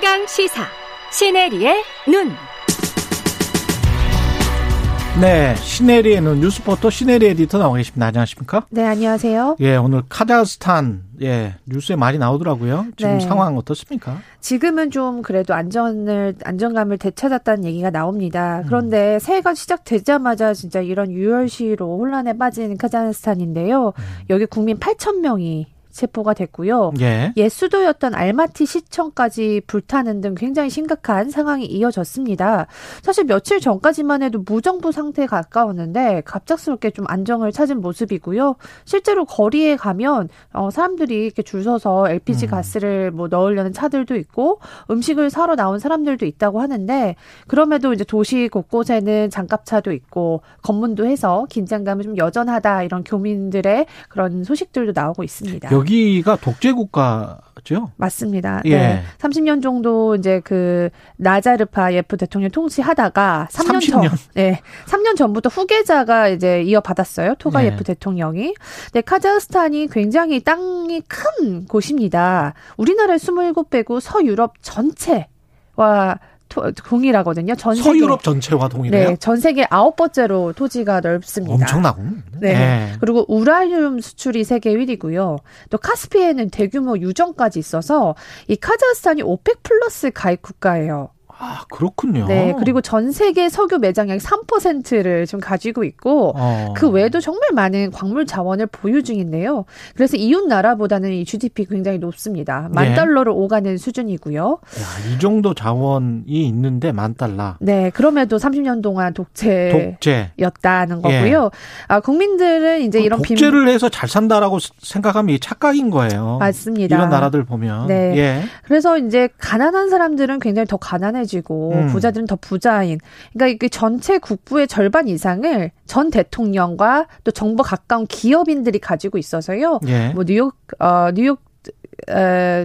최강 시사 시네리의 눈. 네, 시네리의 눈 뉴스포터 시네리 에디터 나와 계십니다. 안녕하십니까? 네, 안녕하세요. 예, 오늘 카자흐스탄 예 뉴스에 많이 나오더라고요. 지금 네. 상황 어떻습니까? 지금은 좀 그래도 안전을 안정감을 되찾았다는 얘기가 나옵니다. 그런데 새해가 시작되자마자 진짜 이런 유혈시로 혼란에 빠진 카자흐스탄인데요. 여기 국민 8천 명이 체포가 됐고요. 예. 옛 수도였던 알마티 시청까지 불타는 등 굉장히 심각한 상황이 이어졌습니다. 사실 며칠 전까지만 해도 무정부 상태에 가까웠는데 갑작스럽게 좀 안정을 찾은 모습이고요. 실제로 거리에 가면 어, 사람들이 이렇게 줄 서서 LPG 음. 가스를 뭐 넣으려는 차들도 있고 음식을 사러 나온 사람들도 있다고 하는데 그럼에도 이제 도시 곳곳에는 장갑차도 있고 검문도 해서 긴장감이 좀 여전하다 이런 교민들의 그런 소식들도 나오고 있습니다. 여기가 독재 국가죠? 맞습니다. 예. 네. 30년 정도 이제 그 나자르파 예프 대통령 통치하다가 3년 30 전, 년? 네, 3년 전부터 후계자가 이제 이어받았어요. 토가예프 네. 대통령이. 네, 카자흐스탄이 굉장히 땅이 큰 곳입니다. 우리나라의 27 빼고 서유럽 전체 와 토- 동일하거든요. 전 세계. 서유럽 전체와 동일해요? 네, 전 세계 아홉 번째로 토지가 넓습니다. 엄청나고. 네. 예. 그리고 우라늄 수출이 세계 1위고요. 또 카스피해에는 대규모 유정까지 있어서 이 카자흐스탄이 OPEC 플러스 가입 국가예요. 아, 그렇군요. 네. 그리고 전 세계 석유 매장량 3%를 좀 가지고 있고 어. 그 외에도 정말 많은 광물 자원을 보유 중인데요. 그래서 이웃 나라보다는 이 GDP 굉장히 높습니다. 만 예. 달러를 오가는 수준이고요. 야, 이 정도 자원이 있는데 만 달러. 네. 그럼에도 30년 동안 독재. 독재. 였다는 거고요. 아, 국민들은 이제 이런 빈- 독재를 해서 잘 산다라고 생각하면 이게 착각인 거예요. 맞습니다. 이런 나라들 보면. 네. 예. 그래서 이제 가난한 사람들은 굉장히 더 가난해 지고 음. 부자들은 더 부자인. 그러니까 이게 전체 국부의 절반 이상을 전 대통령과 또 정부 가까운 기업인들이 가지고 있어서요. 예. 뭐 뉴욕 어 뉴욕 어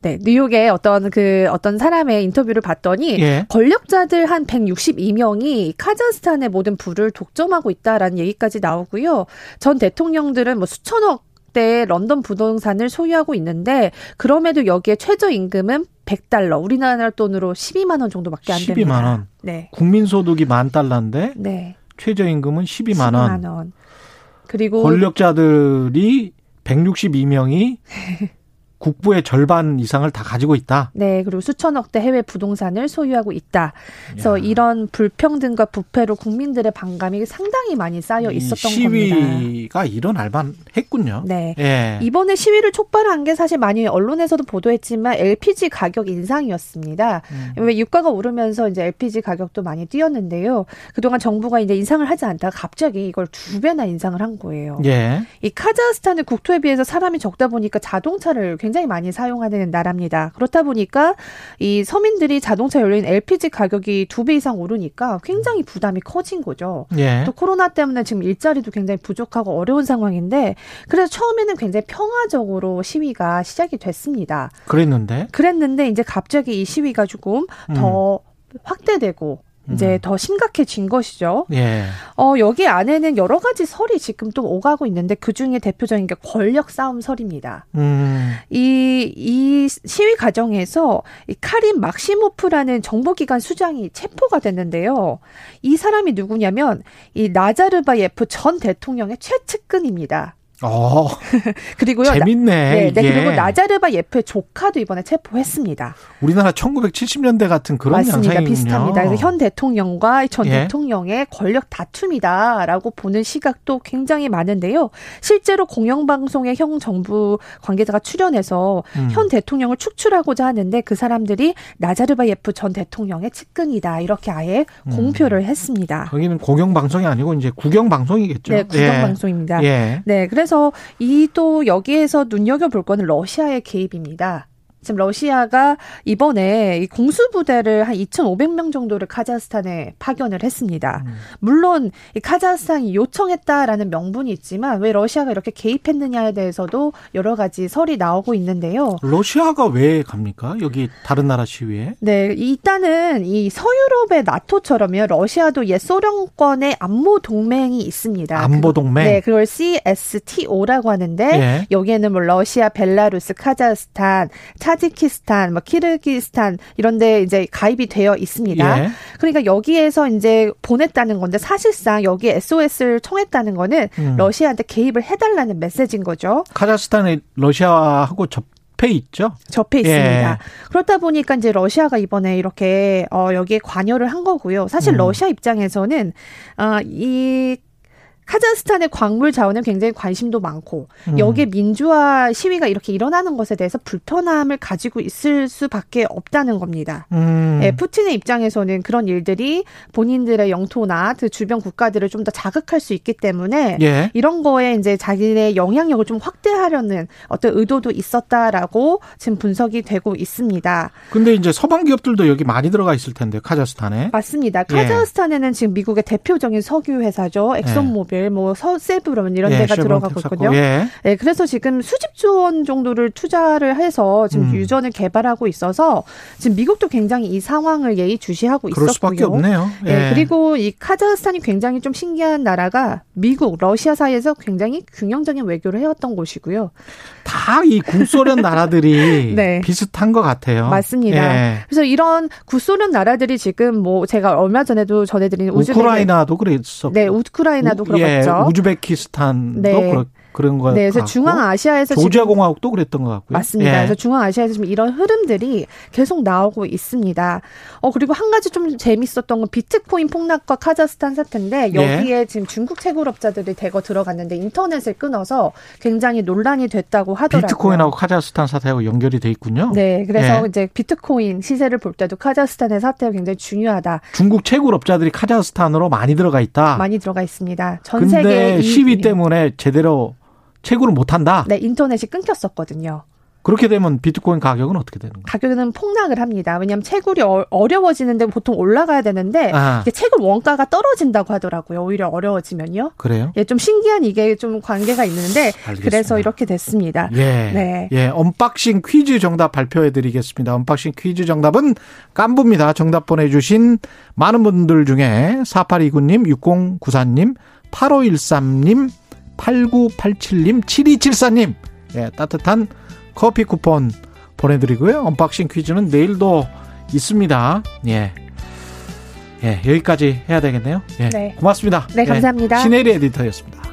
네, 뉴욕의 어떤 그 어떤 사람의 인터뷰를 봤더니 예. 권력자들 한 162명이 카자흐스탄의 모든 부를 독점하고 있다라는 얘기까지 나오고요. 전 대통령들은 뭐 수천억 대 런던 부동산을 소유하고 있는데 그럼에도 여기에 최저 임금은 100달러, 우리나라 돈으로 12만 원 정도밖에 안 12만 됩니다. 원. 네. 국민 소득이 만 달러인데 네. 최저임금은 12만 원. 12만 원. 그리고 권력자들이 162명이 국부의 절반 이상을 다 가지고 있다. 네, 그리고 수천억 대 해외 부동산을 소유하고 있다. 그래서 야. 이런 불평등과 부패로 국민들의 반감이 상당히 많이 쌓여 이 있었던 겁니다. 시위가 일어날 만했군요. 네. 예. 이번에 시위를 촉발한 게 사실 많이 언론에서도 보도했지만 LPG 가격 인상이었습니다. 음. 왜 유가가 오르면서 이제 LPG 가격도 많이 뛰었는데요. 그동안 정부가 이제 인상을 하지 않다가 갑자기 이걸 두 배나 인상을 한 거예요. 예. 이 카자흐스탄은 국토에 비해서 사람이 적다 보니까 자동차를 굉장히 많이 사용하는 나라입니다. 그렇다 보니까 이 서민들이 자동차 연료인 LPG 가격이 두 배 이상 오르니까 굉장히 부담이 커진 거죠. 예. 또 코로나 때문에 지금 일자리도 굉장히 부족하고 어려운 상황인데 그래서 처음에는 굉장히 평화적으로 시위가 시작이 됐습니다. 그랬는데. 그랬는데 이제 갑자기 이 시위가 조금 더 확대되고 이제 음. 더 심각해진 것이죠. 예. 어, 여기 안에는 여러 가지 설이 지금 또 오가고 있는데 그 중에 대표적인 게 권력 싸움 설입니다. 음. 이, 이 시위 과정에서 이 카린 막시모프라는 정보기관 수장이 체포가 됐는데요. 이 사람이 누구냐면 이 나자르바예프 전 대통령의 최측근입니다. 어. 그리고요. 재밌네. 네, 네, 이게. 그리고 나자르바 예프의 조카도 이번에 체포했습니다. 우리나라 1970년대 같은 그런 맞습니다. 양상이군요. 비슷합니다. 그래서 현 대통령과 전 예. 대통령의 권력 다툼이다라고 보는 시각도 굉장히 많은데요. 실제로 공영방송의 형 정부 관계자가 출연해서 음. 현 대통령을 축출하고자 하는데 그 사람들이 나자르바 예프 전 대통령의 측근이다 이렇게 아예 음. 공표를 했습니다. 거기는 공영 방송이 아니고 이제 국영 방송이겠죠. 네, 국영방송입니다. 예. 네, 그래서 이 또 여기에서 눈여겨볼 거는 러시아의 개입입니다. 지금 러시아가 이번에 이 공수부대를 한 2,500명 정도를 카자흐스탄에 파견을 했습니다. 음. 물론 이 카자흐스탄이 요청했다라는 명분이 있지만 왜 러시아가 이렇게 개입했느냐에 대해서도 여러 가지 설이 나오고 있는데요. 러시아가 왜 갑니까? 여기 다른 나라 시위에? 네, 일단은 이 서유럽의 나토처럼요. 러시아도 옛 소련권의 안보 동맹이 있습니다. 안보 동맹? 네, 그걸 CSTO라고 하는데 예. 여기에는 뭐 러시아, 벨라루스, 카자흐스탄, 차드, 타지키스탄, 뭐 키르기스탄 이런 데 이제 가입이 되어 있습니다. 예. 그러니까 여기에서 이제 보냈다는 건데 사실상 여기 SOS를 청했다는 거는 음. 러시아한테 개입을 해달라는 메시지인 거죠. 카자흐스탄이 러시아하고 접해 있죠. 접해 예. 있습니다. 그렇다 보니까 이제 러시아가 이번에 이렇게 어 여기에 관여를 한 거고요. 사실 음. 러시아 입장에서는 어이 카자흐스탄의 광물 자원에 굉장히 관심도 많고 음. 여기에 민주화 시위가 이렇게 일어나는 것에 대해서 불편함을 가지고 있을 수밖에 없다는 겁니다. 음. 예, 푸틴의 입장에서는 그런 일들이 본인들의 영토나 그 주변 국가들을 좀 더 자극할 수 있기 때문에 예. 이런 거에 이제 자기네 영향력을 좀 확대하려는 어떤 의도도 있었다라고 지금 분석이 되고 있습니다. 근데 이제 서방 기업들도 여기 많이 들어가 있을 텐데 카자흐스탄에. 맞습니다. 예. 카자흐스탄에는 지금 미국의 대표적인 석유 회사죠. 엑손모빌, 뭐 서세브론 이런 예, 데가 들어가고. 있거든요. 예. 네, 그래서 지금 수십조 원 정도를 투자를 해서 지금 음. 유전을 개발하고 있어서 지금 미국도 굉장히 이 상황을 예의주시하고 그럴 있었고요. 수밖에 없네요. 예. 네, 그리고 이 카자흐스탄이 굉장히 좀 신기한 나라가 미국, 러시아 사이에서 굉장히 균형적인 외교를 해왔던 곳이고요. 다이 국소련 나라들이 네. 비슷한 것 같아요. 맞습니다. 예. 그래서 이런 구소련 나라들이 지금 뭐 제가 얼마 전에도 전해드린 우크라이나도 그랬었고. 네, 우크라이나도 우- 그렇죠. 예, 우즈베키스탄도 네. 그렇, 그런 거 네, 그래서. 중앙아시아에서 조지아 공화국도 그랬던 것 같고요. 맞습니다. 예. 그래서 중앙아시아에서 지금 이런 흐름들이 계속 나오고 있습니다. 어 그리고 한 가지 좀 재밌었던 건 비트코인 폭락과 카자흐스탄 사태인데 예. 여기에 지금 중국 채굴업자들이 대거 들어갔는데 인터넷을 끊어서 굉장히 논란이 됐다고 하더라고요. 비트코인하고 카자흐스탄 사태하고 연결이 돼 있군요. 네, 그래서 예. 이제 비트코인 시세를 볼 때도 카자흐스탄의 사태가 굉장히 중요하다. 중국 채굴업자들이 카자흐스탄으로 많이 들어가 있다. 많이 들어가 있습니다. 전 세계 시위 이- 때문에 제대로 채굴을 못 한다. 네, 인터넷이 끊겼었거든요. 그렇게 되면 비트코인 가격은 어떻게 되는 거예요? 가격은 폭락을 합니다. 왜냐하면 채굴이 어- 어려워지는데 보통 올라가야 되는데 아. 채굴 원가가 떨어진다고 하더라고요. 오히려 어려워지면요. 그래요? 예, 좀 신기한 이게 좀 관계가 있는데 알겠습니다. 그래서 이렇게 됐습니다. 예. 네. 예. unboxing 퀴즈 정답 발표해 드리겠습니다. unboxing 퀴즈 정답은 깐부입니다. 정답 보내주신 많은 분들 중에 4829님, 6094님, 8513님, 8987님, 7274님, 예, 따뜻한 커피 쿠폰 보내드리고요. unboxing 퀴즈는 내일도 있습니다. 예. 예, 여기까지 해야 되겠네요. 예. 네. 고맙습니다. 네, 감사합니다. 예, 신혜리 에디터였습니다.